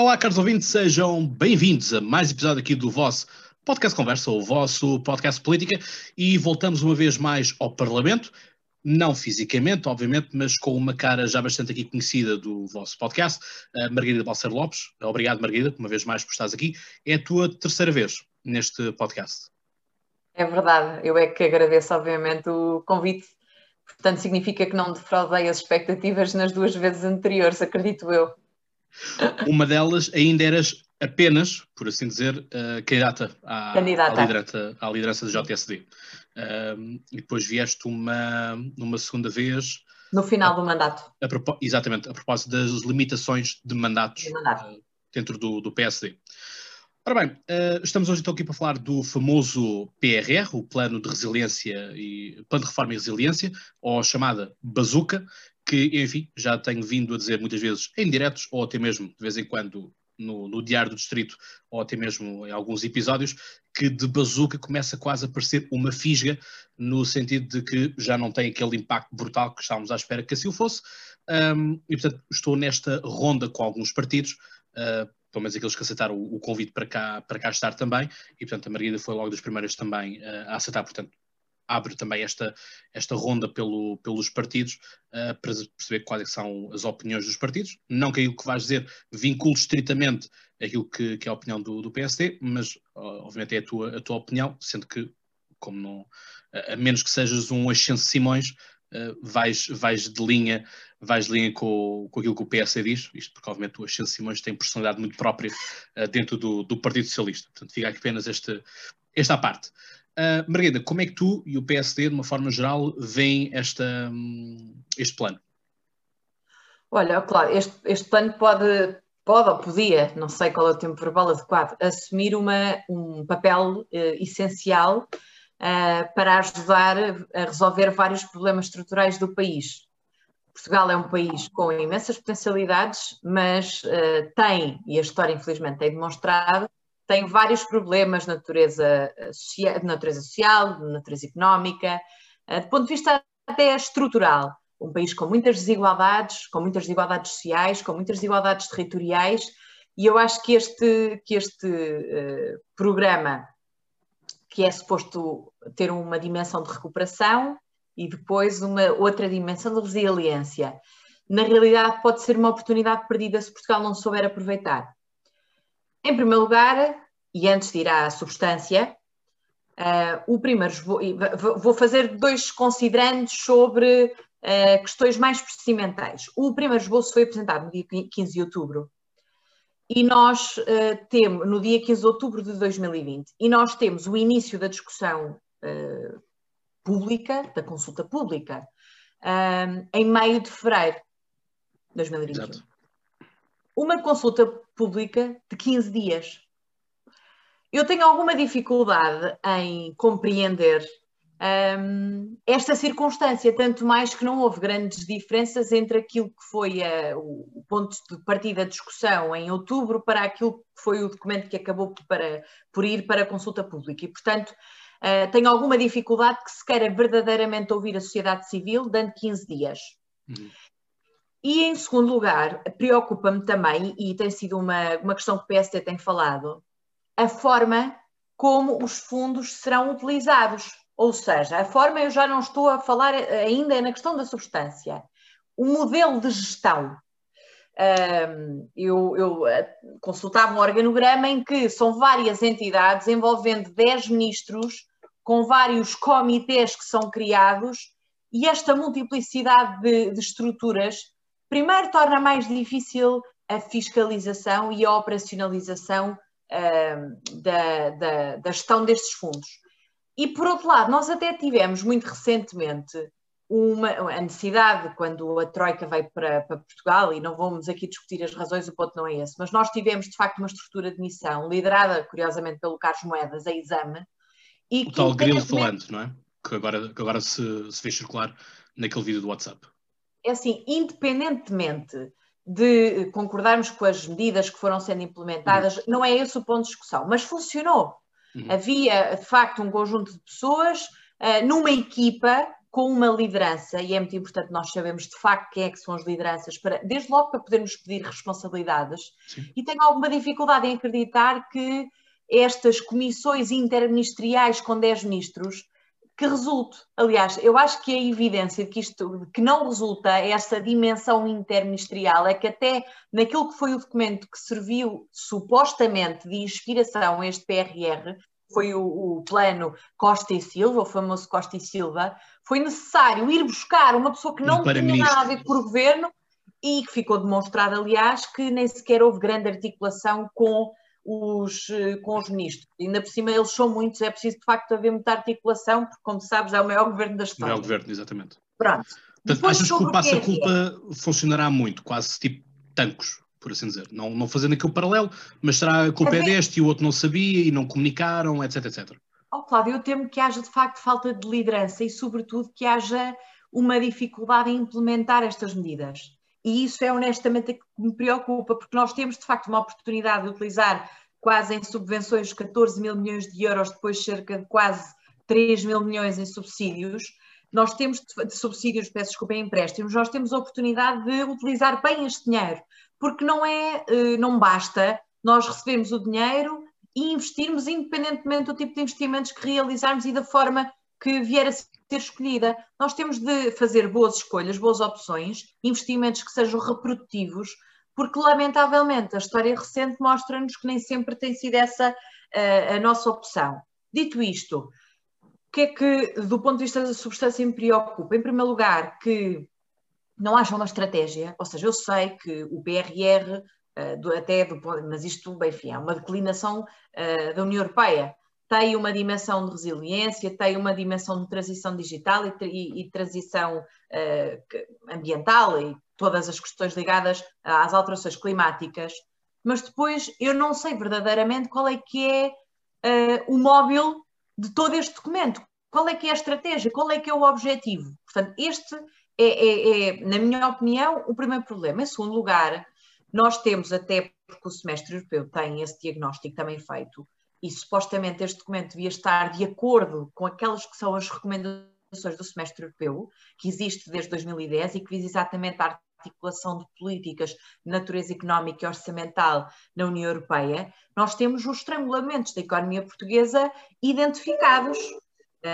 Olá, caros ouvintes, sejam bem-vindos a mais episódio aqui do vosso podcast Conversa, o vosso podcast política, e voltamos uma vez mais ao Parlamento, não fisicamente, obviamente, mas com uma cara já bastante aqui conhecida do vosso podcast, Margarida Balcer Lopes. Obrigado, Margarida, uma vez mais por estares aqui. É a tua terceira vez neste podcast. É verdade, eu é que agradeço, obviamente, o convite. Portanto, significa que não defraudei as expectativas nas duas vezes anteriores, acredito eu. Uma delas ainda eras apenas, por assim dizer, uh, candidata à, à, liderança, à liderança do JSD. Uh, e depois vieste uma, uma segunda vez. No final a, do mandato. A, exatamente, a propósito das limitações de mandatos de mandato. uh, dentro do, do PSD. Ora bem, uh, estamos hoje então aqui para falar do famoso PRR, o Plano de Resiliência e Plano de Reforma e Resiliência, ou chamada Bazuca, que, enfim, já tenho vindo a dizer muitas vezes em diretos ou até mesmo de vez em quando no, no, Diário do Distrito ou até mesmo em alguns episódios, que de bazuca começa quase a parecer uma fisga, no sentido de que já não tem aquele impacto brutal que estávamos à espera que assim o fosse. Um, e portanto, estou nesta ronda com alguns partidos, uh, pelo menos aqueles que aceitaram o, o, convite para cá, para cá estar também, e portanto a Margarida foi logo das primeiras também uh, a aceitar, portanto abre também esta, esta ronda pelo, pelos partidos uh, para perceber quais é são as opiniões dos partidos. Não que aquilo que vais dizer vincule estritamente aquilo que, que é a opinião do, do PSD, mas uh, obviamente é a tua, a tua opinião, sendo que, como não, a menos que sejas um Ascenso Simões, uh, vais, vais de linha, vais de linha com, com aquilo que o PSD diz, isto porque obviamente o Ascenso Simões tem personalidade muito própria dentro do, do Partido Socialista. Portanto, fica aqui apenas este, esta parte. Uh, Margarida, como é que tu e o PSD, de uma forma geral, veem esta, um, este plano? Olha, claro, este, este plano pode, pode ou podia, não sei qual é o tempo verbal adequado, assumir uma, um papel uh, essencial uh, para ajudar a resolver vários problemas estruturais do país. Portugal é um país com imensas potencialidades, mas uh, tem, e a história infelizmente tem demonstrado, tem vários problemas de natureza, eh, de natureza social, de natureza económica, eh, do ponto de vista até estrutural. Um país com muitas desigualdades, com muitas desigualdades sociais, com muitas desigualdades territoriais, e eu acho que este, que este uh, programa, que é suposto ter uma dimensão de recuperação e depois uma outra dimensão de resiliência, na realidade pode ser uma oportunidade perdida se Portugal não souber aproveitar. Em primeiro lugar, e antes de ir à substância, uh, o primeiro, vou fazer dois considerandos sobre uh, questões mais procedimentais. O primeiro esboço foi apresentado no dia 15 de outubro e nós uh, temos, no dia 15 de outubro de 2020, e nós temos o início da discussão uh, pública, da consulta pública, em meio de fevereiro de 2021. Exato. Uma consulta pública de 15 dias. Eu tenho alguma dificuldade em compreender um, esta circunstância, tanto mais que não houve grandes diferenças entre aquilo que foi a, o ponto de partida da discussão em outubro para aquilo que foi o documento que acabou para, por ir para a consulta pública. E, portanto, uh, tenho alguma dificuldade que se queira verdadeiramente ouvir a sociedade civil dando 15 dias. Uhum. E, em segundo lugar, preocupa-me também, e tem sido uma, uma questão que o PSD tem falado, a forma como os fundos serão utilizados. Ou seja, a forma, eu já não estou a falar ainda na questão da substância. O modelo de gestão. eu, eu eh, consultava um organograma em que são várias entidades envolvendo 10 ministros, com vários comitês que são criados, e esta multiplicidade de, de estruturas primeiro torna mais difícil a fiscalização e a operacionalização uh, da, da, da, gestão destes fundos. E por outro lado, nós até tivemos muito recentemente uma, a necessidade, quando a Troika veio para, para, Portugal, e não vamos aqui discutir as razões, o ponto não é esse, mas nós tivemos de facto uma estrutura de missão liderada, curiosamente, pelo Carlos Moedas, a Exame. E o tal grilo falante, não é? Que agora, que agora se, se fez circular naquele vídeo do WhatsApp é assim, independentemente de concordarmos com as medidas que foram sendo implementadas, uhum. não é esse o ponto de discussão, mas funcionou. Uhum. Havia, de facto, um conjunto de pessoas uh, numa equipa com uma liderança, e é muito importante nós sabermos de facto quem é que são as lideranças, para, desde logo para podermos pedir responsabilidades, Sim. e tenho alguma dificuldade em acreditar que estas comissões interministeriais com 10 ministros que resulte. Aliás, eu acho que a evidência de que isto que não resulta essa dimensão interministerial é que até naquilo que foi o documento que serviu supostamente de inspiração a este PRR, foi o, o, plano Costa e Silva, o famoso Costa e Silva, foi necessário ir buscar uma pessoa que não tinha nada a ver com o governo e que ficou demonstrado, aliás, que nem sequer houve grande articulação com os, com os ministros. Ainda por cima eles são muitos, é preciso de facto haver muita articulação, porque como sabes é o maior governo da história. O maior governo, exatamente. Pronto. Portanto, achas que o passa-culpa funcionará muito, quase tipo tancos? por assim dizer. Não, não fazendo aquilo paralelo, mas será a culpa é deste e o outro não sabia e não comunicaram, etc, etc. Oh, Cláudio, eu temo que haja de facto falta de liderança e, sobretudo, que haja uma dificuldade em implementar estas medidas. E isso é honestamente que me preocupa, porque nós temos de facto uma oportunidade de utilizar quase em subvenções 14 mil milhões de euros, depois cerca de quase 3 mil milhões em subsídios. Nós temos de subsídios, peço desculpa, em empréstimos, nós temos a oportunidade de utilizar bem este dinheiro porque não é, eh, não basta nós recebermos o dinheiro e investirmos independentemente do tipo de investimentos que realizarmos e da forma que vier a ser escolhida. Nós temos de fazer boas escolhas, boas opções, investimentos que sejam reprodutivos, porque lamentavelmente a história recente mostra-nos que nem sempre tem sido essa a, eh, a nossa opção. Dito isto, o que é que, do ponto de vista da substância, me preocupa? Em primeiro lugar, que não haja uma estratégia, ou seja, eu sei que o PRR, eh, até do, mas isto, enfim, é uma declinação uh, da União Europeia, tem uma dimensão de resiliência, tem uma dimensão de transição digital e, e, e transição uh, ambiental e todas as questões ligadas às alterações climáticas, mas depois eu não sei verdadeiramente qual é que é o móvel de todo este documento, qual é que é a estratégia, qual é que é o objetivo. Portanto, este é, é, é, na minha opinião, o primeiro problema. Em segundo lugar, nós temos, até porque o semestre europeu tem esse diagnóstico também feito, e supostamente este documento devia estar de acordo com aquelas que são as recomendações do semestre europeu, que existe desde 2010 e que visa exatamente a articulação de políticas de natureza económica e orçamental na União Europeia, nós temos os estrangulamentos da economia portuguesa identificados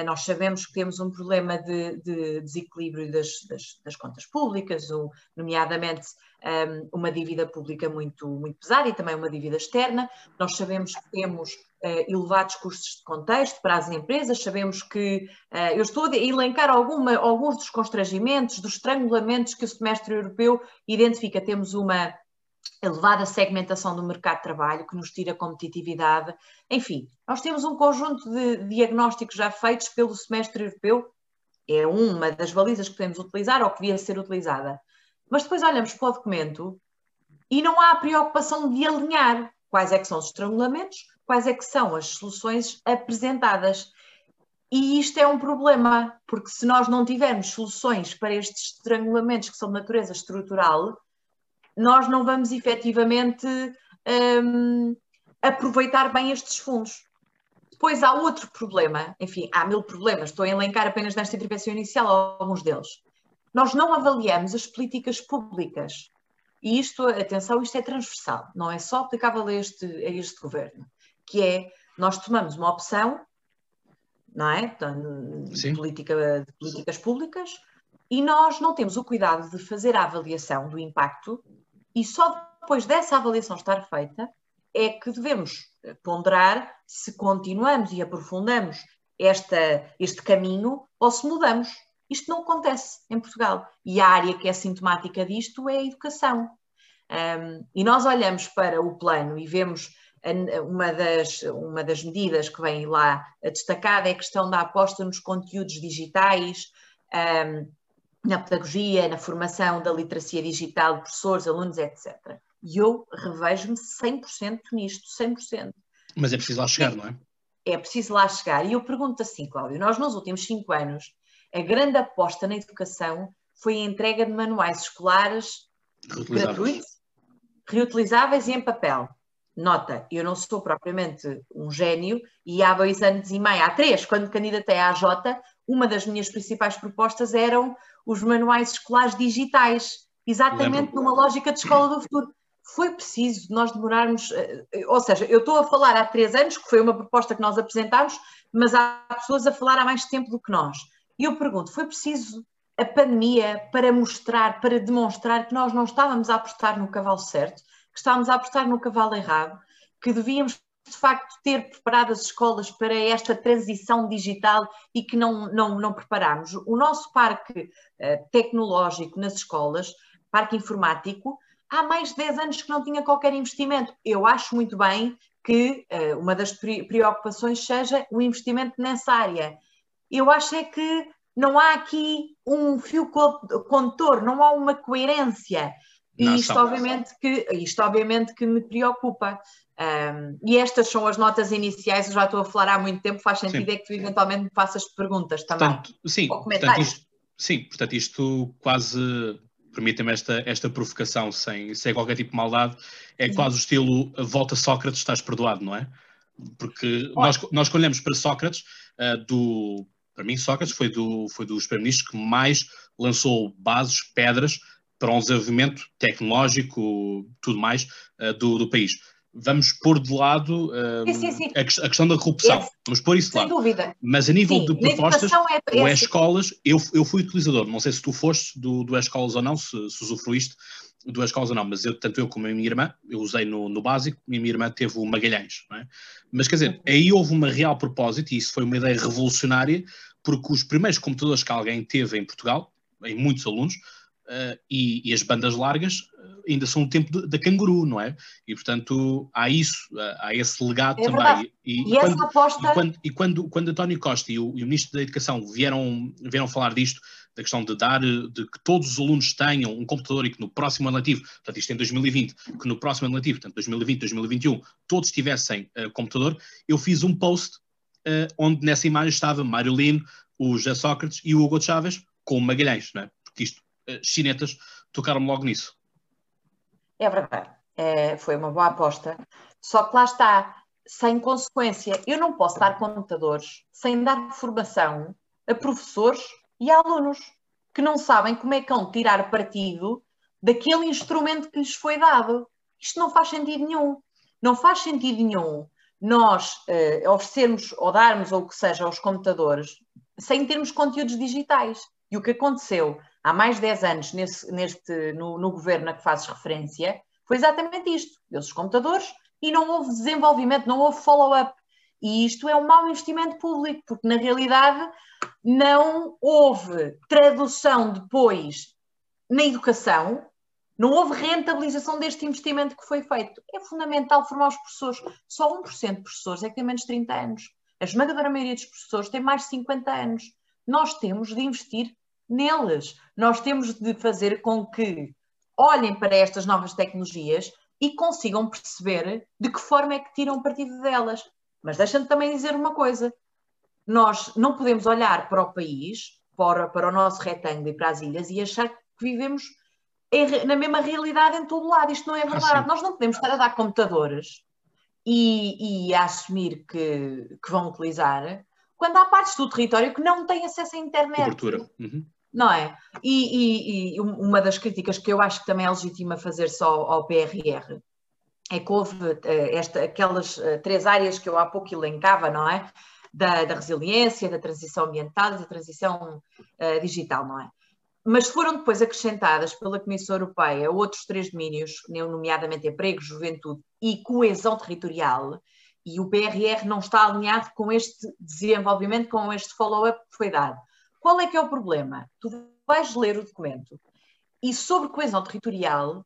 nós sabemos que temos um problema de, de desequilíbrio das, das, das, contas públicas, nomeadamente um, ehm, uma dívida pública muito, muito pesada e também uma dívida externa. Nós sabemos que temos uh, elevados custos de contexto para as empresas, sabemos que uh, eu estou a elencar alguma, alguns dos constrangimentos, dos estrangulamentos que o semestre europeu identifica. Temos uma elevada segmentação do mercado de trabalho, que nos tira competitividade. Enfim, nós temos um conjunto de diagnósticos já feitos pelo semestre europeu, é uma das balizas que podemos utilizar ou que devia ser utilizada. Mas depois olhamos para o documento e não há preocupação de alinhar quais é que são os estrangulamentos, quais é que são as soluções apresentadas. E isto é um problema, porque se nós não tivermos soluções para estes estrangulamentos que são de natureza estrutural, nós não vamos efetivamente um, aproveitar bem estes fundos. Depois há outro problema, enfim, há mil problemas, estou a elencar apenas nesta intervenção inicial alguns deles. Nós não avaliamos as políticas públicas. E isto, atenção, isto é transversal, não é só aplicável a este, a este governo, que é, nós tomamos uma opção, não é? De, política, de políticas públicas, e nós não temos o cuidado de fazer a avaliação do impacto e só depois dessa avaliação estar feita é que devemos ponderar se continuamos e aprofundamos esta, este caminho ou se mudamos. Isto não acontece em Portugal. E a área que é sintomática disto é a educação. Um, e nós olhamos para o plano e vemos uma das, uma das medidas que vem lá destacada é a questão da aposta nos conteúdos digitais, um, na pedagogia, na formação da literacia digital de professores, alunos, etc. E eu revejo-me 100% nisto, 100%. Mas é preciso lá chegar, não é? É preciso lá chegar. E eu pergunto assim, Cláudio, nós nos últimos cinco anos, a grande aposta na educação foi a entrega de manuais escolares gratuitos, reutilizáveis e em papel. Nota, eu não sou propriamente um gênio e há dois anos e meio, há três, quando candidatei à Jota, uma das minhas principais propostas eram os manuais escolares digitais, exatamente Lembro. numa lógica de escola do futuro. Foi preciso nós demorarmos, eh, ou seja, eu estou a falar há três anos, que foi uma proposta que nós apresentámos, mas há pessoas a falar há mais tempo do que nós. E eu pergunto, foi preciso a pandemia para mostrar, para demonstrar que nós não estávamos a apostar no cavalo certo, que estávamos a apostar no cavalo errado, que devíamos de facto ter preparado as escolas para esta transição digital e que não, não, não preparámos. O nosso parque uh, tecnológico nas escolas, parque informático, há mais de 10 anos que não tinha qualquer investimento. Eu acho muito bem que uh, uma das preocupações seja o investimento nessa área. Eu acho é que não há aqui um fio condutor, não há uma coerência. E isto obviamente, que, isto obviamente que me preocupa. Um, e estas são as notas iniciais, eu já estou a falar há muito tempo, faz sentido sim. é que tu eventualmente me faças perguntas também. Portanto, sim, portanto isto, sim, portanto isto quase permite-me esta, esta provocação sem, sem qualquer tipo de maldade, é sim. quase o estilo volta Sócrates, estás perdoado, não é? Porque nós, nós olhamos para Sócrates, uh, do, para mim Sócrates foi, do, foi dos primeiros-ministros que mais lançou bases, pedras para um desenvolvimento tecnológico, tudo mais, uh, do, do país vamos pôr de lado um, sim, sim, sim. A, a, questão da corrupção. Esse, vamos pôr isso de lado. Sem dúvida. Mas a nível de propostas, é o escolas eu, eu fui utilizador, não sei se tu foste do, do escolas ou não, se, se usufruíste do escolas ou não, mas eu, tanto eu como a minha irmã, eu usei no, no básico e a minha irmã teve o Magalhães. É? Mas quer dizer, uhum. aí houve uma real propósito e isso foi uma ideia revolucionária, porque os primeiros computadores que alguém teve em Portugal, em muitos alunos, uh, e, e, as bandas largas uh, ainda são o tempo da canguru, não é? E portanto há isso, uh, há esse legado é também. E, e, quando, aposta... e, quando, e quando, quando António Costa e o, e o, Ministro da Educação vieram, vieram falar disto, da questão de dar, de que todos os alunos tenham um computador e que no próximo ano letivo, portanto isto em 2020, que no próximo ano letivo, portanto 2020, 2021, todos tivessem computador, eu fiz um post onde nessa imagem estava Mário Lino, o José Sócrates e o Hugo Chávez com o Magalhães, não é? Porque isto eh, chinetas tocaram-me logo nisso. É verdade, é, foi uma boa aposta. Só que lá está, sem consequência. Eu não posso dar computadores sem dar formação a professores e a alunos que não sabem como é que vão tirar partido daquele instrumento que lhes foi dado. Isto não faz sentido nenhum. Não faz sentido nenhum nós eh, oferecermos ou darmos ou o que seja aos computadores sem termos conteúdos digitais. E o que aconteceu há mais de 10 anos nesse, neste, no, no governo a que fazes referência, foi exatamente isto. Deu-se os computadores e não houve desenvolvimento, não houve follow-up. E isto é um mau investimento público, porque na realidade não houve tradução depois na educação, não houve rentabilização deste investimento que foi feito. É fundamental formar os professores. Só 1% de professores é que tem menos de 30 anos. A esmagadora maioria dos professores tem mais de 50 anos. Nós temos de investir neles. Nós temos de fazer com que olhem para estas novas tecnologias e consigam perceber de que forma é que tiram partido delas. Mas deixa-me também dizer uma coisa: nós não podemos olhar para o país, para, para o nosso retângulo e para as ilhas e achar que vivemos em, na mesma realidade em todo lado. Isto não é verdade. Nós não podemos estar a dar computadores e, e a assumir que, que, vão utilizar quando há partes do território que não têm acesso à internet. Cobertura. Uhum não é? E, e, e, uma das críticas que eu acho que também é legítima fazer só ao PRR é que houve uh, esta, aquelas uh, três áreas que eu há pouco elencava, não é? Da, da resiliência, da transição ambiental e da transição uh, digital, não é? Mas foram depois acrescentadas pela Comissão Europeia outros três domínios, nomeadamente emprego, juventude e coesão territorial, e o PRR não está alinhado com este desenvolvimento, com este follow-up que foi dado. Qual é que é o problema? Tu vais ler o documento e sobre coesão territorial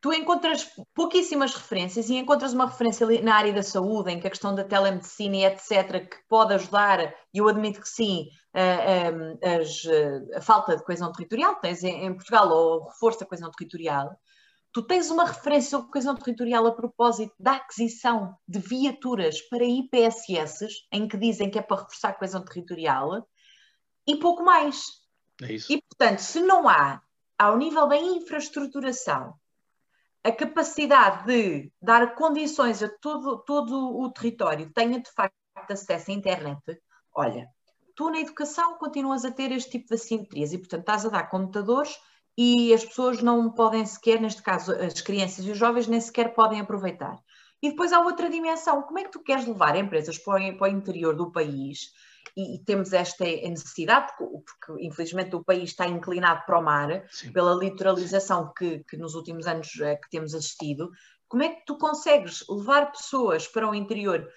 tu encontras pouquíssimas referências e encontras uma referência na área da saúde, em que a questão da telemedicina e etc., que pode ajudar, e eu admito que sim, a, a, a falta de coesão territorial, tens em, Portugal, ou reforço da coesão territorial, tu tens uma referência sobre coesão territorial a propósito da aquisição de viaturas para IPSS, em que dizem que é para reforçar a coesão territorial, e pouco mais. É isso. E, portanto, se não há, ao nível da infraestruturação, a capacidade de dar condições a todo, todo o território tenha de facto acesso à internet, olha, tu na educação continuas a ter este tipo de assimetrias e, portanto, estás a dar computadores e as pessoas não podem sequer, neste caso, as crianças e os jovens nem sequer podem aproveitar. E depois há outra dimensão, como é que tu queres levar empresas para o, para o interior do país e, e, temos esta necessidade, porque, porque, infelizmente o país está inclinado para o mar, Sim. pela litoralização que, que nos últimos anos é, que temos assistido, como é que tu consegues levar pessoas para o interior,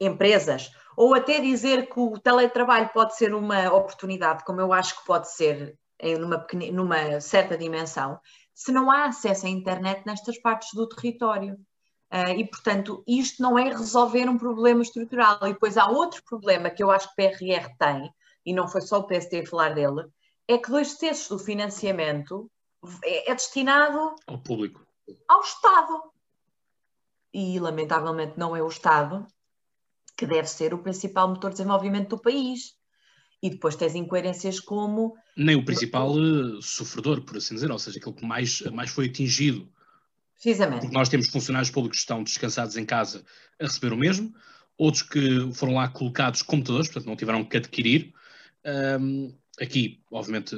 empresas, ou até dizer que o teletrabalho pode ser uma oportunidade, como eu acho que pode ser em numa, numa certa dimensão, se não há acesso à internet nestas partes do território. Uh, e, portanto, isto não é resolver um problema estrutural. E depois há outro problema que eu acho que o PRR tem, e não foi só o PST a falar dele, é que dois terços do financiamento é, é destinado ao público, ao Estado. E, lamentavelmente, não é o Estado que deve ser o principal motor de desenvolvimento do país. E depois tens incoerências como. Nem o principal uh, sofredor, por assim dizer, ou seja, aquele que mais, mais foi atingido. Precisamente. Porque nós temos funcionários públicos que estão descansados em casa a receber o mesmo, outros que foram lá colocados computadores, portanto não tiveram que adquirir. Um, aqui, obviamente,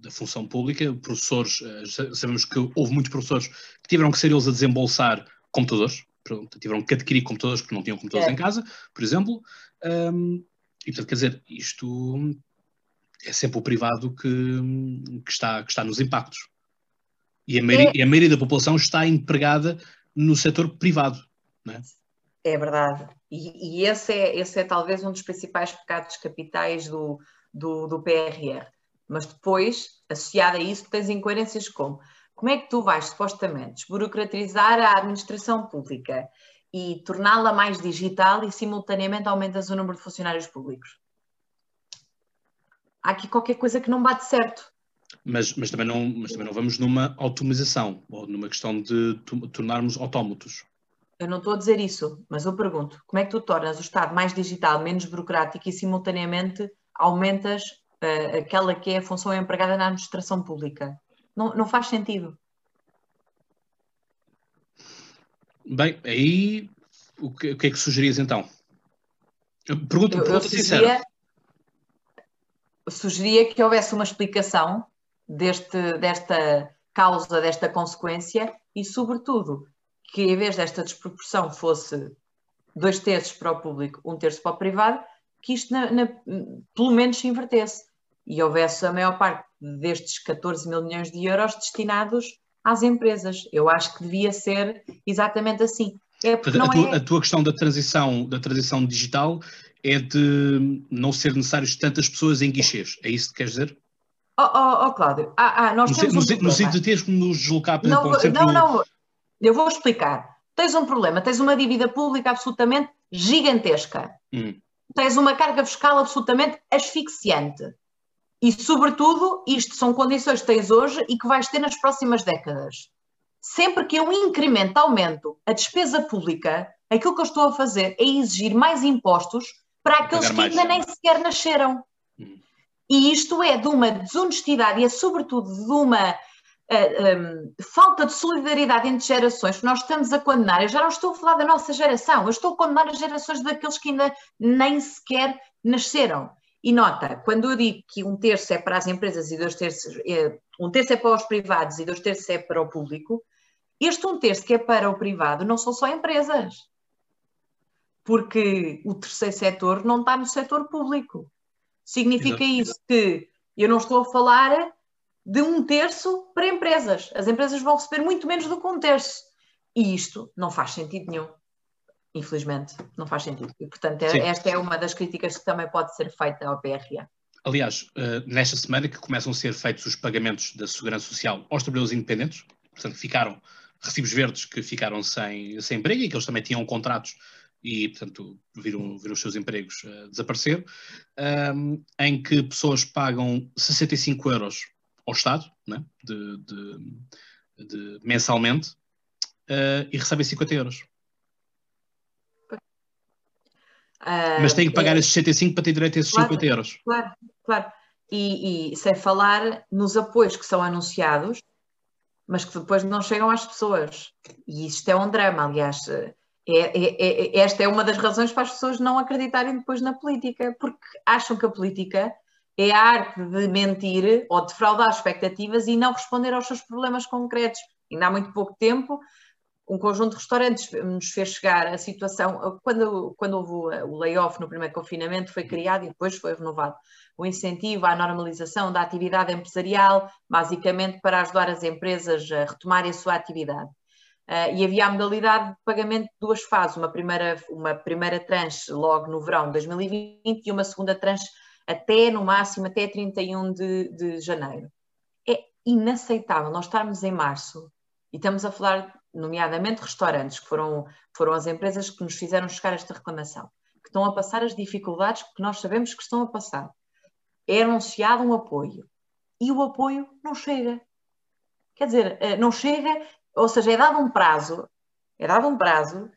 da função pública, professores, uh, sabemos que houve muitos professores que tiveram que ser eles a desembolsar computadores, pronto, tiveram que adquirir computadores porque não tinham computadores é. em casa, por exemplo. Um, e, portanto, quer dizer, isto é sempre o privado que, que, está, que está nos impactos. E a, maioria, é. a maioria da população está empregada no setor privado. Não é? é verdade. E, e, esse, é, esse é talvez um dos principais pecados capitais do, do, do PRR. Mas depois, associado a isso, tens incoerências como como é que tu vais, supostamente, desburocratizar a administração pública e torná-la mais digital e, simultaneamente, aumentas o número de funcionários públicos? Há aqui qualquer coisa que não bate certo. Mas, mas, também, não, mas também não vamos numa automatização ou numa questão de tornarmos autómatos. Eu não estou a dizer isso, mas eu pergunto: como é que tu tornas o Estado mais digital, menos burocrático e simultaneamente aumentas uh, aquela que é a função empregada na administração pública? Não, não faz sentido. Bem, aí o que, o que é que sugerias então? Pergunta, pergunta eu, eu sincera. Sugeria que houvesse uma explicação deste, desta causa, desta consequência e, sobretudo, que em vez desta desproporção fosse dois terços para o público, um terço para o privado, que isto na, na, pelo menos se invertesse e houvesse a maior parte destes 14 mil milhões de euros destinados às empresas. Eu acho que devia ser exatamente assim. É a, tua, é... a, tua, questão da transição, da transição digital é de não ser necessários tantas pessoas em guichês. É isso que queres dizer? Oh, oh, oh Cláudio, ah, ah, nós no, temos no, um no sentido de teres que nos deslocar, por não, não, não, eu vou explicar. Tens um problema, tens uma dívida pública absolutamente gigantesca. Hum. Tens uma carga fiscal absolutamente asfixiante. E, sobretudo, isto são condições que tens hoje e que vais ter nas próximas décadas. Sempre que eu incremento, aumento a despesa pública, aquilo que eu estou a fazer é exigir mais impostos para aqueles que ainda nem sequer nasceram. E isto é de uma desonestidade e é, sobretudo, de uma uh, eh, um, falta de solidariedade entre gerações que nós estamos a condenar. Eu já não estou a falar da nossa geração, eu estou a condenar as gerações daqueles que ainda nem sequer nasceram. E nota, quando eu digo que um terço é para as empresas e dois terços, é, um terço é para os privados e dois terços é para o público, este um terço que é para o privado não são só empresas. Porque o terceiro setor não está no setor público. Significa isso que eu não estou a falar de um terço para empresas. As empresas vão receber muito menos do que um terço. E isto não faz sentido nenhum infelizmente, não faz sentido. E, portanto, é, esta é uma das críticas que também pode ser feita ao PRA. Aliás, uh, nesta semana que começam a ser feitos os pagamentos da Segurança Social aos trabalhadores independentes, portanto, ficaram recibos verdes que ficaram sem, sem emprego e que eles também tinham contratos e, portanto, viram, viram os seus empregos uh, desaparecer, um, ehm, em que pessoas pagam 65 euros ao Estado, né, de, de, de mensalmente, uh, e recebem 50 euros. Uh, Mas tem que pagar é, esses 65 para ter direito a esses claro, 50 euros. Claro, claro. E, e, sem falar nos apoios que são anunciados, mas que depois não chegam às pessoas. E isto é um drama, aliás. É, é, é, esta é uma das razões para as pessoas não acreditarem depois na política, porque acham que a política é a arte de mentir ou de fraudar expectativas e não responder aos seus problemas concretos. Ainda há muito pouco tempo, um conjunto de restaurantes nos fez chegar a situação, quando, quando houve o layoff no primeiro confinamento, foi criado e depois foi renovado o incentivo à normalização da atividade empresarial, basicamente para ajudar as empresas a retomarem a sua atividade. Uh, e havia a modalidade de pagamento de duas fases, uma primeira, uma primeira tranche logo no verão de 2020 e uma segunda tranche até, no máximo, até 31 de, de janeiro. É inaceitável nós estarmos em março e estamos a falar, nomeadamente, restaurantes, que foram, foram as empresas que nos fizeram chegar esta reclamação, que estão a passar as dificuldades que nós sabemos que estão a passar é anunciado um apoio e o apoio não chega. Quer dizer, eh, não chega, ou seja, é dado um prazo, é dado um prazo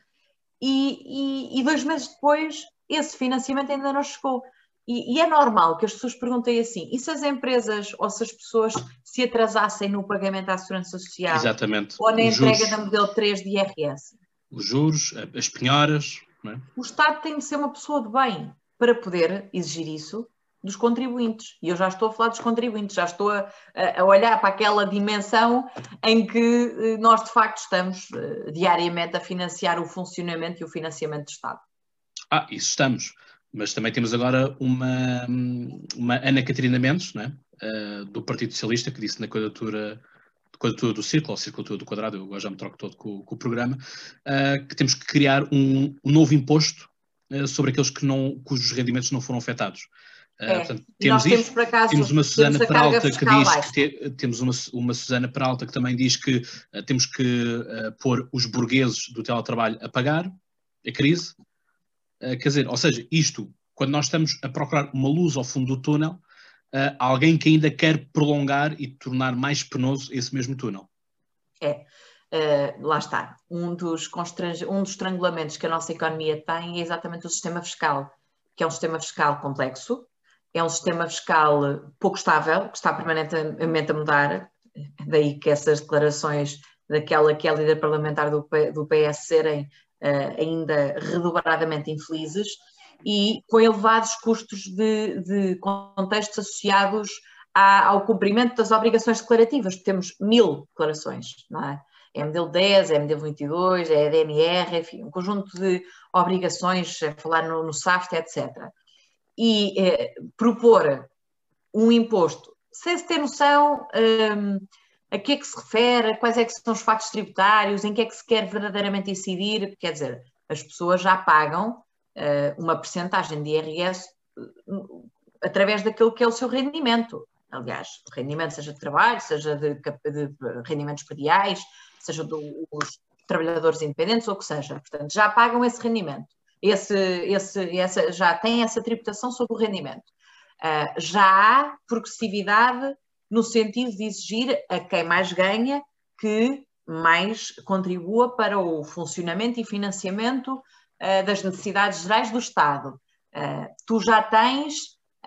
e, e, e dois meses depois esse financiamento ainda não chegou. E, e, é normal que as pessoas perguntem assim: e se as empresas ou se as pessoas se atrasassem no pagamento à segurança social Exatamente. ou na Os entrega juros, da modelo 3 de IRS? Os juros, as penhoras. É? O Estado tem de ser uma pessoa de bem para poder exigir isso dos contribuintes. E eu já estou a falar dos contribuintes, já estou a, a olhar para aquela dimensão em que eh, nós, de facto, estamos uh, diariamente a financiar o funcionamento e o financiamento do Estado. Ah, isso estamos. Mas também temos agora uma, uma Ana Catarina Mendes, né? Uh, do Partido Socialista, que disse na quadratura, do círculo, ou circulatura do quadrado, eu já me troco todo com, com o programa, uh, que temos que criar um, um novo imposto sobre aqueles que não, cujos rendimentos não foram afetados. Ah, é. portanto, temos, temos, isto, acaso, temos uma Susana Peralta que diz que te, temos uma, uma Susana Peralta que também diz que uh, temos que uh, pôr os burgueses do teletrabalho a pagar a crise. Uh, quer dizer, ou seja, isto, quando nós estamos a procurar uma luz ao fundo do túnel, alguém que ainda quer prolongar e tornar mais penoso esse mesmo túnel. É. lá está. Um dos, um dos estrangulamentos que a nossa economia tem é exatamente o sistema fiscal, que é um sistema fiscal complexo, é um sistema fiscal pouco estável, que está permanentemente a mudar, daí que essas declarações daquela que é a líder parlamentar do, do PS serem uh, ainda redobradamente infelizes, e com elevados custos de, de contextos associados à, ao cumprimento das obrigações declarativas. Temos mil declarações, não é? É MDL 10, é MDL 22, é DMR, enfim, um conjunto de obrigações, a falar no, no SAFT, etc e eh, propor um imposto sem se ter noção um, a que é que se refere, quais é que são os factos tributários, em que é que se quer verdadeiramente incidir, quer dizer, as pessoas já pagam uh, uma percentagem de IRS uh, através daquilo que é o seu rendimento. Aliás, rendimento seja de trabalho, seja de, de rendimentos prediais, seja dos trabalhadores independentes, ou o que seja. Portanto, já pagam esse rendimento esse, esse, essa, já tem essa tributação sobre o rendimento. Uh, já há progressividade no sentido de exigir a quem mais ganha que mais contribua para o funcionamento e financiamento uh, das necessidades gerais do Estado. Uh, tu já tens,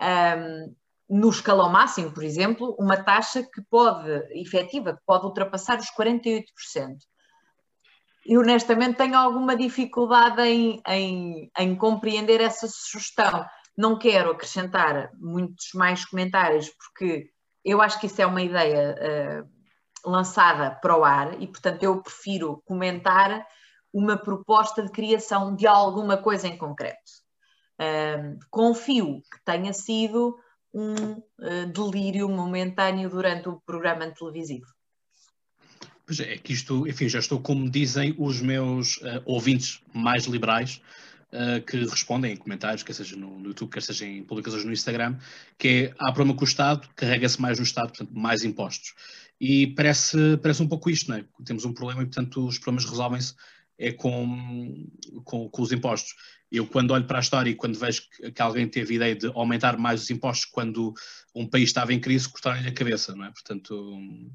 um, no escalão máximo, por exemplo, uma taxa que pode, efetiva, que pode ultrapassar os 48% e honestamente tenho alguma dificuldade em, em, em, compreender essa sugestão. Não quero acrescentar muitos mais comentários, porque eu acho que isso é uma ideia uh, lançada para o ar e, portanto, eu prefiro comentar uma proposta de criação de alguma coisa em concreto. Uh, confio que tenha sido um uh, delírio momentâneo durante o programa televisivo. Pois é, é que isto, enfim, já estou como dizem os meus uh, ouvintes mais liberais, uh, que respondem em comentários, quer seja no, no, YouTube, quer seja em publicações no Instagram, que é, há problema com o Estado, carrega-se mais no Estado, portanto, mais impostos. E parece, parece um pouco isto, não é? Temos um problema e, portanto, os problemas resolvem-se é com, com, com, os impostos. Eu, quando olho para a história e quando vejo que, que alguém teve a ideia de aumentar mais os impostos quando um país estava em crise, cortaram-lhe a cabeça, não é? Portanto, eh,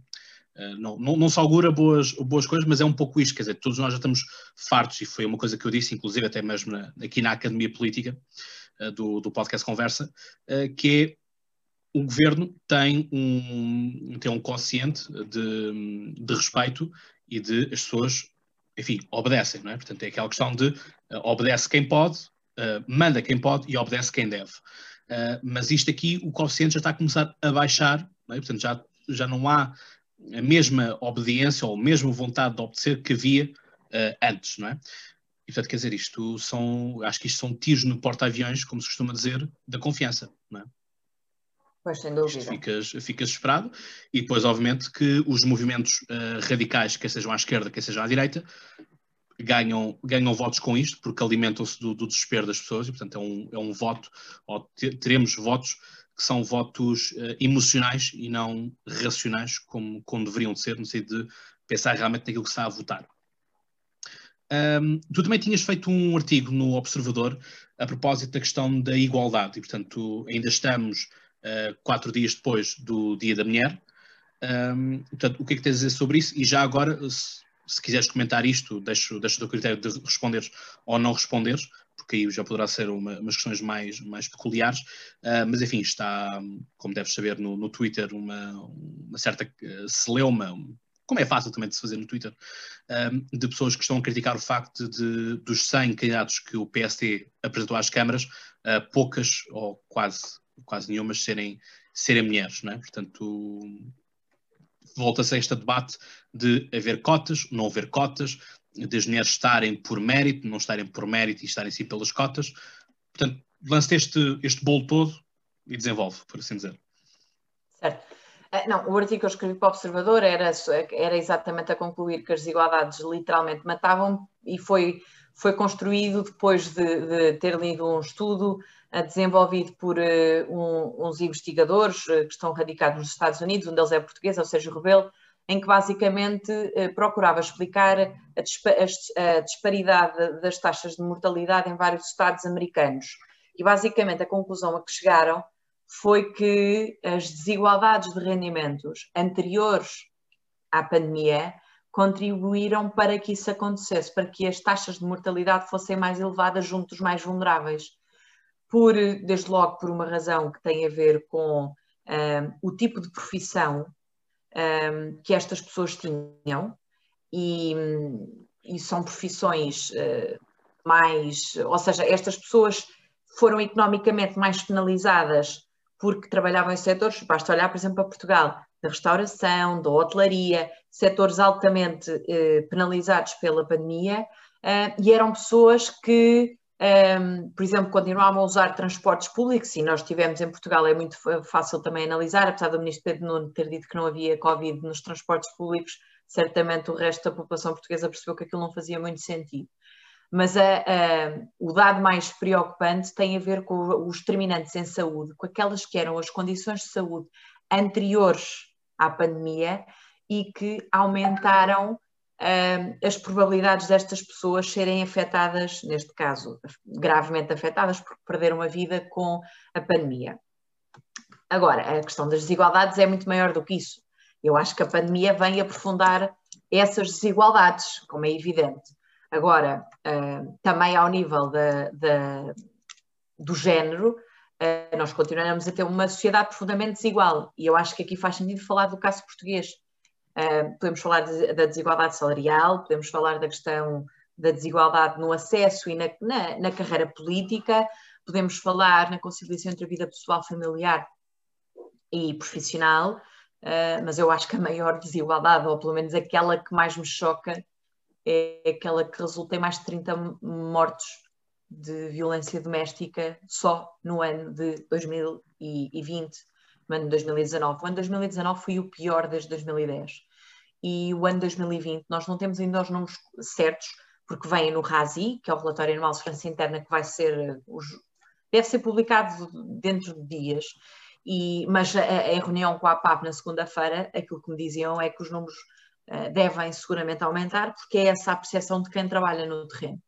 não, não, não se augura boas, boas coisas, mas é um pouco isto, quer dizer, todos nós já estamos fartos, e foi uma coisa que eu disse, inclusive até mesmo na, aqui na Academia Política uh, do, do podcast Conversa, uh, que é o governo tem um, tem um consciente de, de respeito e de as pessoas enfim, obedecem, não é? Portanto, é aquela questão de uh, obedece quem pode, uh, manda quem pode e obedece quem deve. Uh, mas isto aqui, o coeficiente já está a começar a baixar, é? portanto, já, já não há a mesma obediência ou a mesma vontade de obedecer que havia antes, não é? E, portanto, quer dizer, isto são, acho que isto são tiros no porta-aviões, como se costuma dizer, da confiança, não é? Pois, sem dúvida. Isto ficas, ficas esperado. E depois, obviamente, que os movimentos uh, radicais, quer sejam à esquerda, quer sejam à direita, ganham, ganham votos com isto, porque alimentam-se do, do, desespero das pessoas, e, portanto, é um, é um voto, ou teremos votos que são votos uh, emocionais e não racionais, como, como deveriam ser, no sentido de pensar realmente naquilo que está a votar. Um, tu também tinhas feito um artigo no Observador a propósito da questão da igualdade, e portanto ainda estamos uh, quatro dias depois do Dia da Mulher. Um, portanto, o que é que tens a dizer sobre isso? E já agora, se, se quiseres comentar isto, deixo, deixo do critério de responderes ou não responderes, aí já poderá ser uma, umas questões mais, mais peculiares, uh, mas enfim, está, como deves saber, no, no Twitter uma, uma certa uh, celeuma, como é fácil também de se fazer no Twitter, um, de pessoas que estão a criticar o facto de, dos 100 candidatos que o PSD apresentou às câmaras, uh, poucas ou quase quase nenhumas serem, serem mulheres, não é? Portanto, volta-se a este debate de haver cotas, não haver cotas, de as mulheres estarem por mérito, não estarem por mérito e estarem sim pelas cotas. Portanto, lance este, este bolo todo e desenvolve, por assim dizer. Certo. Eh, não, o artigo que eu escrevi para o Observador era, era exatamente a concluir que as desigualdades literalmente matavam e foi, foi construído depois de, de ter lido um estudo desenvolvido por uh, um, uns investigadores que estão radicados nos Estados Unidos, um deles é português, ou seja, Rebelo, em que basicamente uh, procurava explicar a, dispa a, disparidade das taxas de mortalidade em vários estados americanos. E basicamente a conclusão a que chegaram foi que as desigualdades de rendimentos anteriores à pandemia contribuíram para que isso acontecesse, para que as taxas de mortalidade fossem mais elevadas junto dos mais vulneráveis por, desde logo por uma razão que tem a ver com um, o tipo de profissão um, que estas pessoas tinham e, e são profissões uh, mais, ou seja, estas pessoas foram economicamente mais penalizadas porque trabalhavam em setores, basta olhar, por exemplo, para Portugal, da restauração, da hotelaria, setores altamente uh, penalizados pela pandemia, uh, e eram pessoas que um, por exemplo, continuavam a usar transportes públicos e nós tivemos em Portugal, é muito fácil também analisar, apesar do Ministro Pedro Nuno ter dito que não havia Covid nos transportes públicos, certamente o resto da população portuguesa percebeu que aquilo não fazia muito sentido. Mas a, a, o dado mais preocupante tem a ver com os determinantes em saúde, com aquelas que eram as condições de saúde anteriores à pandemia e que aumentaram as probabilidades destas pessoas serem afetadas, neste caso, gravemente afetadas, porque perderam a vida com a pandemia. Agora, a questão das desigualdades é muito maior do que isso. Eu acho que a pandemia vem aprofundar essas desigualdades, como é evidente. Agora, também ao nível da, da, do género, nós continuamos a ter uma sociedade profundamente desigual. E eu acho que aqui faz sentido falar do caso português podemos falar da desigualdade salarial, podemos falar da questão da desigualdade no acesso e na, na, na carreira política, podemos falar na conciliação entre a vida pessoal, familiar e profissional, uh, mas eu acho que a maior desigualdade, ou pelo menos aquela que mais me choca, é aquela que resulta em mais de 30 mortos de violência doméstica só no ano de 2020 no ano de 2019. O ano de 2019 foi o pior desde 2010. E o ano de 2020, nós não temos ainda os números certos, porque vem no RASI, que é o Relatório Anual de Segurança Interna, que vai ser, deve ser publicado dentro de dias, e, mas em reunião com a APAP na segunda-feira, aquilo que me diziam é que os números uh, devem seguramente aumentar, porque é essa a percepção de quem trabalha no terreno.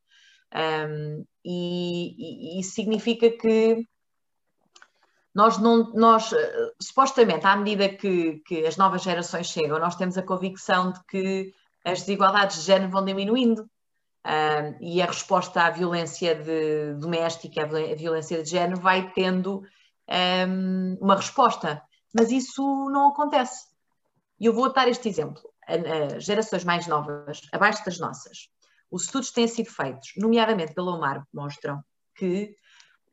Um, e, e, isso significa que nós não, nós, eh, supostamente, à medida que, que as novas gerações chegam, nós temos a convicção de que as desigualdades de género vão diminuindo uh, e a resposta à violência de, doméstica, a violência de género, vai tendo um, uma resposta. Mas isso não acontece. E eu vou dar este exemplo. gerações mais novas, abaixo das nossas, os estudos têm sido feitos, nomeadamente pela UMAR, mostram que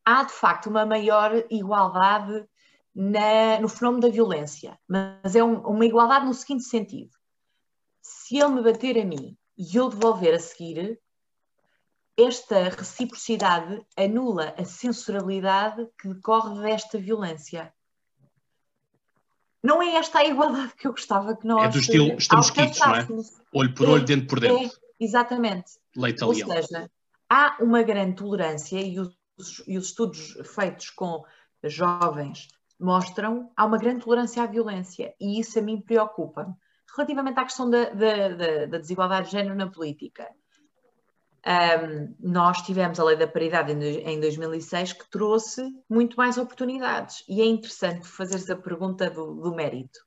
há de facto uma maior igualdade na, no fenómeno da violência, mas é um, uma igualdade no seguinte sentido: se ele me bater a mim e eu devolver a seguir, esta reciprocidade anula a sensoralidade que decorre desta violência. Não é esta a igualdade que eu gostava que nós. É do estilo estamos quites, não é? Olho por olho, é, dentro por dentro. É, exatamente. Leite Ou seja, há uma grande tolerância e os, e os estudos feitos com jovens mostram há uma grande tolerância à violência e isso a mim preocupa-me. Relativamente à questão da, da, da, da desigualdade de género na política, um, nós tivemos a lei da paridade em 2006 que trouxe muito mais oportunidades e é interessante fazeres a pergunta do, do mérito.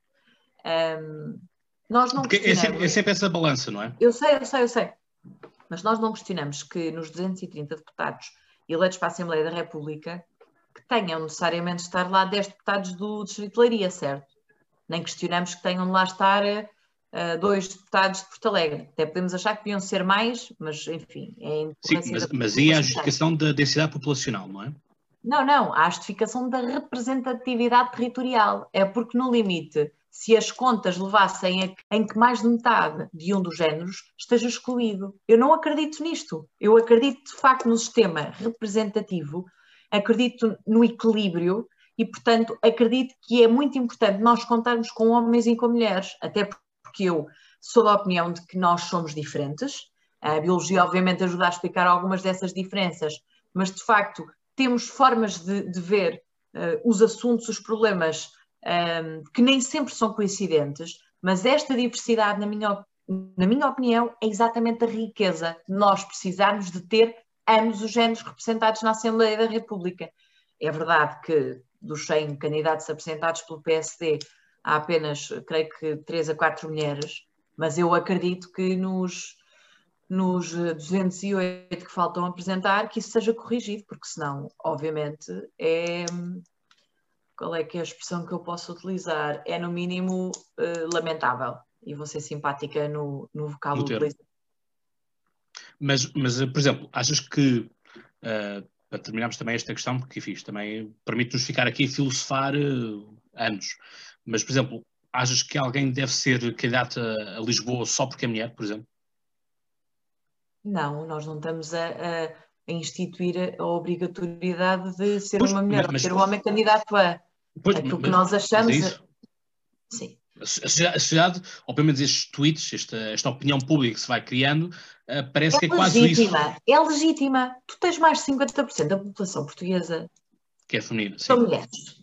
Um, nós não Porque é sempre, é sempre, essa balança, não é? Eu sei, eu sei, eu sei. Mas nós não questionamos que nos 230 deputados eleitos para a Assembleia da República que tenham necessariamente de estar lá 10 deputados do Distrito de Leiria, certo? Nem questionamos que tenham de lá estar uh, dois deputados de Porto Alegre. Até podemos achar que deviam ser mais, mas enfim. É Sim, mas, mas aí há a justificação da densidade populacional, não é? Não, não, há a justificação da representatividade territorial. É porque, no limite, se as contas levassem a, em que mais de metade de um dos géneros esteja excluído. Eu não acredito nisto. Eu acredito, de facto, no sistema representativo, acredito no equilíbrio e, portanto, acredito que é muito importante nós contarmos com homens e com mulheres, até porque eu sou da opinião de que nós somos diferentes. A biologia, obviamente, ajuda a explicar algumas dessas diferenças, mas de facto temos formas de, de ver uh, os assuntos, os problemas um, que nem sempre são coincidentes, mas esta diversidade, na minha, na minha opinião, é exatamente a riqueza de nós precisarmos de ter ambos os géneros representados na Assembleia da República. É verdade que dos 100 candidatos apresentados pelo PSD há apenas, creio que, 3 a 4 mulheres, mas eu acredito que nos, nos 208 que faltam apresentar, que isso seja corrigido, porque senão, obviamente, é. Qual é que é a expressão que eu posso utilizar? É, no mínimo, uh, lamentável. E vou ser simpática no, no vocábulo utilizado. Mas, mas, por exemplo, achas que, uh, para terminarmos também esta questão, porque, enfim, também permite-nos ficar aqui a filosofar uh, anos, mas, por exemplo, achas que alguém deve ser candidato a, a Lisboa só porque é mulher, por exemplo? Não, nós não estamos a, a, instituir a obrigatoriedade de ser pois, uma mulher, mas, ser um homem candidato a. Pois, aquilo mas, que nós achamos. É Sim. A sociedade, ou pelo menos estes tweets, esta, esta opinião pública que se vai criando, uh, parece é que é quase legítima, isso. É legítima. Tu tens mais de 50% da população portuguesa que é feminina. São mulheres.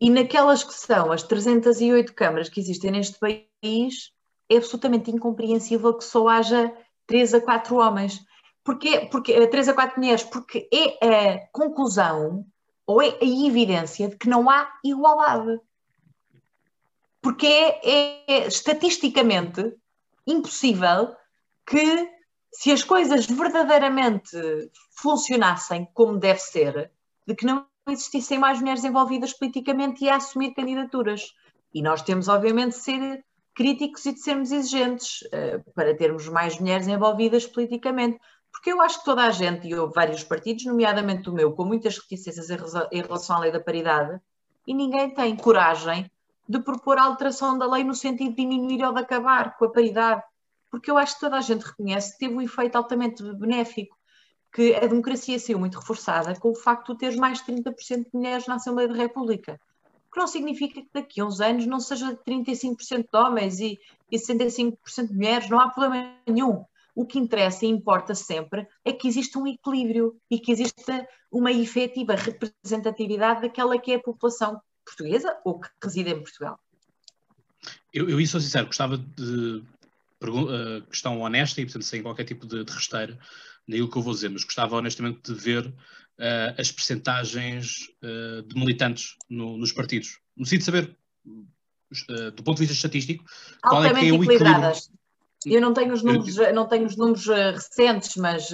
E naquelas que são as 308 câmaras que existem neste país, é absolutamente incompreensível que só haja 3 a 4 homens. Porquê? Porque, 3 a 4 mulheres, porque é a conclusão ou é a evidência de que não há igualdade. Porque é, é estatisticamente impossível que, se as coisas verdadeiramente funcionassem como deve ser, de que não existissem mais mulheres envolvidas politicamente e a assumir candidaturas. E nós temos, obviamente, de ser críticos e de sermos exigentes uh, para termos mais mulheres envolvidas politicamente. Porque eu acho que toda a gente, e houve vários partidos, nomeadamente o meu, com muitas reticências em relação à lei da paridade, e ninguém tem coragem de propor a alteração da lei no sentido de diminuir ou de acabar com a paridade. Porque eu acho que toda a gente reconhece que teve um efeito altamente benéfico que a democracia saiu muito reforçada com o facto de ter mais de 30% de mulheres na Assembleia da República. O que não significa que daqui a uns anos não seja 35% de homens e, e 65% de mulheres, não há problema nenhum. O que interessa e importa sempre é que exista um equilíbrio e que exista uma efetiva representatividade daquela que é a população portuguesa ou que reside em Portugal. Eu, eu sou sincero, gostava de uh, questão honesta e, portanto, sem qualquer tipo de, de resteira, naquilo que eu vou dizer, mas gostava honestamente de ver uh, as percentagens uh, de militantes no, nos partidos. Necessito saber, uh, do ponto de vista estatístico, qual é que é o equilíbrio. Eu não tenho os números, não tenho os números recentes, mas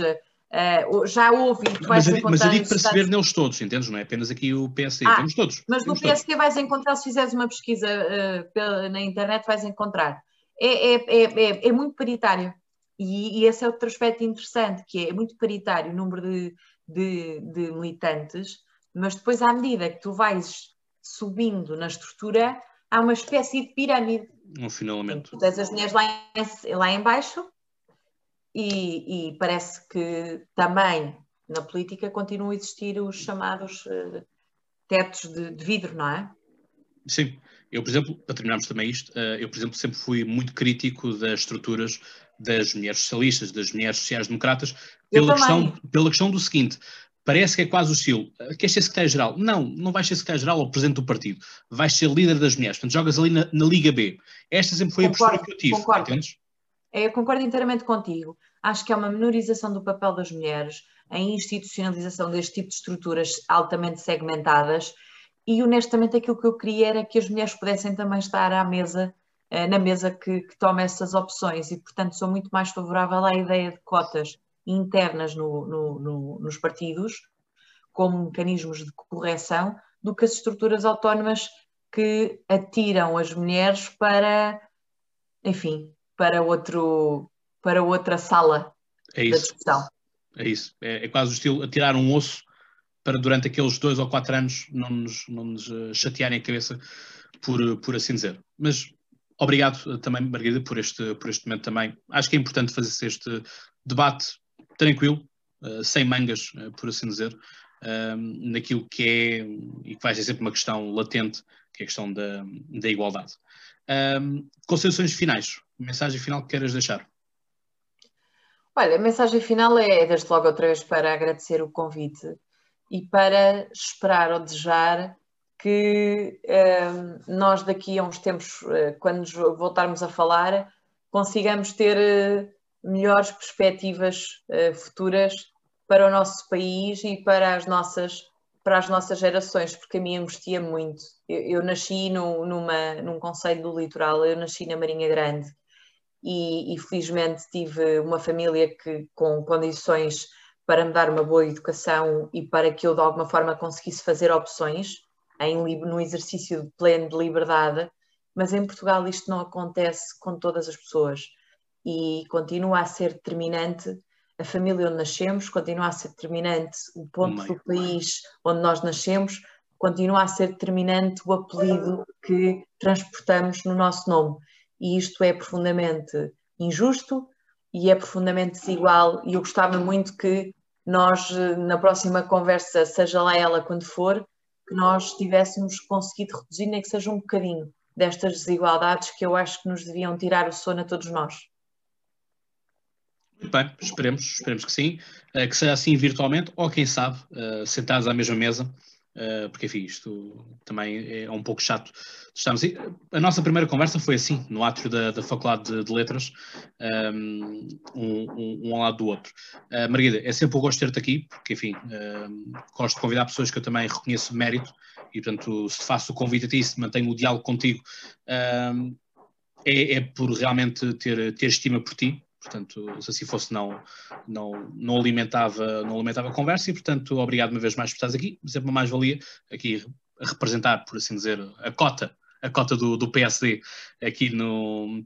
já houve. Mas, eu, mas digo para ver neles todos, entendes? Não é apenas aqui o PSD, ah, temos todos. Mas temos no PSD todos. vais encontrar, se fizeres uma pesquisa pela, na internet, vais encontrar é, é, é, é muito paritário. E, e, esse é outro aspecto interessante, que é muito paritário o número de, de, de militantes, mas depois, à medida que tu vais subindo na estrutura, há uma espécie de pirâmide. Um finalamento. Tu tens as mulheres lá em, lá em baixo e, e, parece que também na política continuam a existir os chamados uh, tetos de, de, vidro, não é? Sim. Eu, por exemplo, para terminarmos também isto, uh, eu, por exemplo, sempre fui muito crítico das estruturas das mulheres socialistas, das mulheres sociais-democratas, pela questão, pela questão do seguinte, parece que é quase o estilo, queres ser secretário-geral? Não, não vais ser secretário-geral ou presidente do partido, vais ser líder das mulheres, portanto jogas ali na, na Liga B. Esta sempre foi concordo, a postura que eu tive, concordo. entendes? É, eu concordo inteiramente contigo. Acho que é uma menorização do papel das mulheres, a institucionalização deste tipo de estruturas altamente segmentadas e honestamente aquilo que eu queria era que as mulheres pudessem também estar à mesa, eh, na mesa que, que toma essas opções e portanto sou muito mais favorável à ideia de cotas internas no, no, no, nos partidos como mecanismos de correção do que as estruturas autónomas que atiram as mulheres para, enfim, para outro, para outra sala é da discussão. É isso. É, é quase o estilo atirar um osso para durante aqueles dois ou quatro anos não nos, não nos eh, chatearem a cabeça, por, por assim dizer. Mas obrigado eh, também, Margarida, por este, por este momento também. Acho que é importante fazer este debate tranquilo, uh, sem mangas, uh, por assim dizer, uh, naquilo que é e que vai ser sempre uma questão latente, que é a questão da, da igualdade. considerações finais, mensagem final que queiras deixar? Olha, a mensagem final é, desde logo outra vez, para agradecer o convite e para esperar ou desejar que uh, nós daqui a uns tempos, uh, quando voltarmos a falar, consigamos ter melhores perspectivas futuras para o nosso país e para as nossas, para as nossas gerações, porque a mim angustia muito. Eu, eu nasci no, numa, num conselho do litoral, eu nasci na Marinha Grande e, e felizmente tive uma família que com condições para me dar uma boa educação e para que eu de alguma forma conseguisse fazer opções em, no exercício pleno de liberdade, mas em Portugal isto não acontece com todas as pessoas e continua a ser determinante a família onde nascemos, continua a ser determinante o ponto do país onde nós nascemos, continua a ser determinante o apelido que transportamos no nosso nome. E isto é profundamente injusto, e é profundamente desigual e eu gostava muito que nós, na próxima conversa, seja lá ela quando for, que nós tivéssemos conseguido reduzir, nem que seja um bocadinho, destas desigualdades que eu acho que nos deviam tirar o sono a todos nós. Muito bem, esperemos, esperemos que sim, eh, que seja assim virtualmente, ou quem sabe, eh, sentados à mesma mesa, Uh, porque enfim, isto também é um pouco chato. Estamos, a nossa primeira conversa foi assim, no átrio da, da Faculdade de, de Letras, um, um, um, ao lado do outro. Uh, Margarida, é sempre um gosto ter-te aqui, porque enfim, uh, gosto de convidar pessoas que eu também reconheço mérito, e portanto, se faço o convite a ti, se mantenho o diálogo contigo, é, é, por realmente ter, ter estima por ti, portanto, se assim fosse, não, não, não, alimentava, não alimentava a conversa e, portanto, obrigado uma vez mais por estares aqui, sempre uma mais-valia aqui a representar, por assim dizer, a cota, a cota do, do PSD aqui no,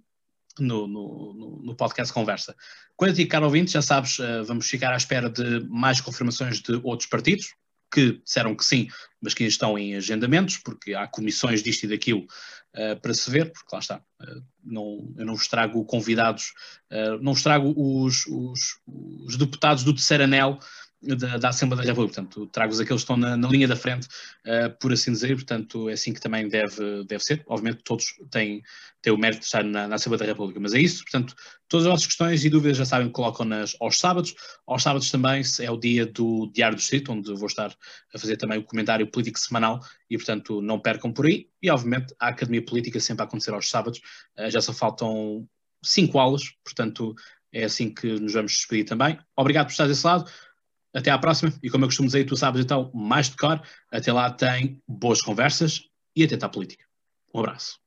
no, no, no, podcast Conversa. Quanto a ti, caro ouvinte, já sabes, uh, vamos ficar à espera de mais confirmações de outros partidos, que disseram que sim, mas que estão em agendamentos, porque há comissões disto e daquilo uh, para se ver, porque lá está, uh, não, eu não vos trago convidados, uh, não vos trago os, os, os deputados do terceiro anel da, da, Assembleia da República, portanto, trago-os aqueles que estão na, na linha da frente, uh, por assim dizer, portanto, é assim que também deve, deve ser. Obviamente, todos têm, têm o mérito de estar na, na, Assembleia da República, mas é isso, portanto, todas as vossas questões e dúvidas já sabem que colocam nas, aos sábados. Aos sábados também é o dia do Diário do Distrito, onde vou estar a fazer também o comentário político semanal e, portanto, não percam por aí. E, obviamente, a Academia Política sempre a acontecer aos sábados, uh, já só faltam cinco aulas, portanto, é assim que nos vamos despedir também. Obrigado por estar desse lado. Até à próxima. E como eu costumo dizer, tu sabes então mais de cor. Até lá tem boas conversas e atenta à política. Um abraço.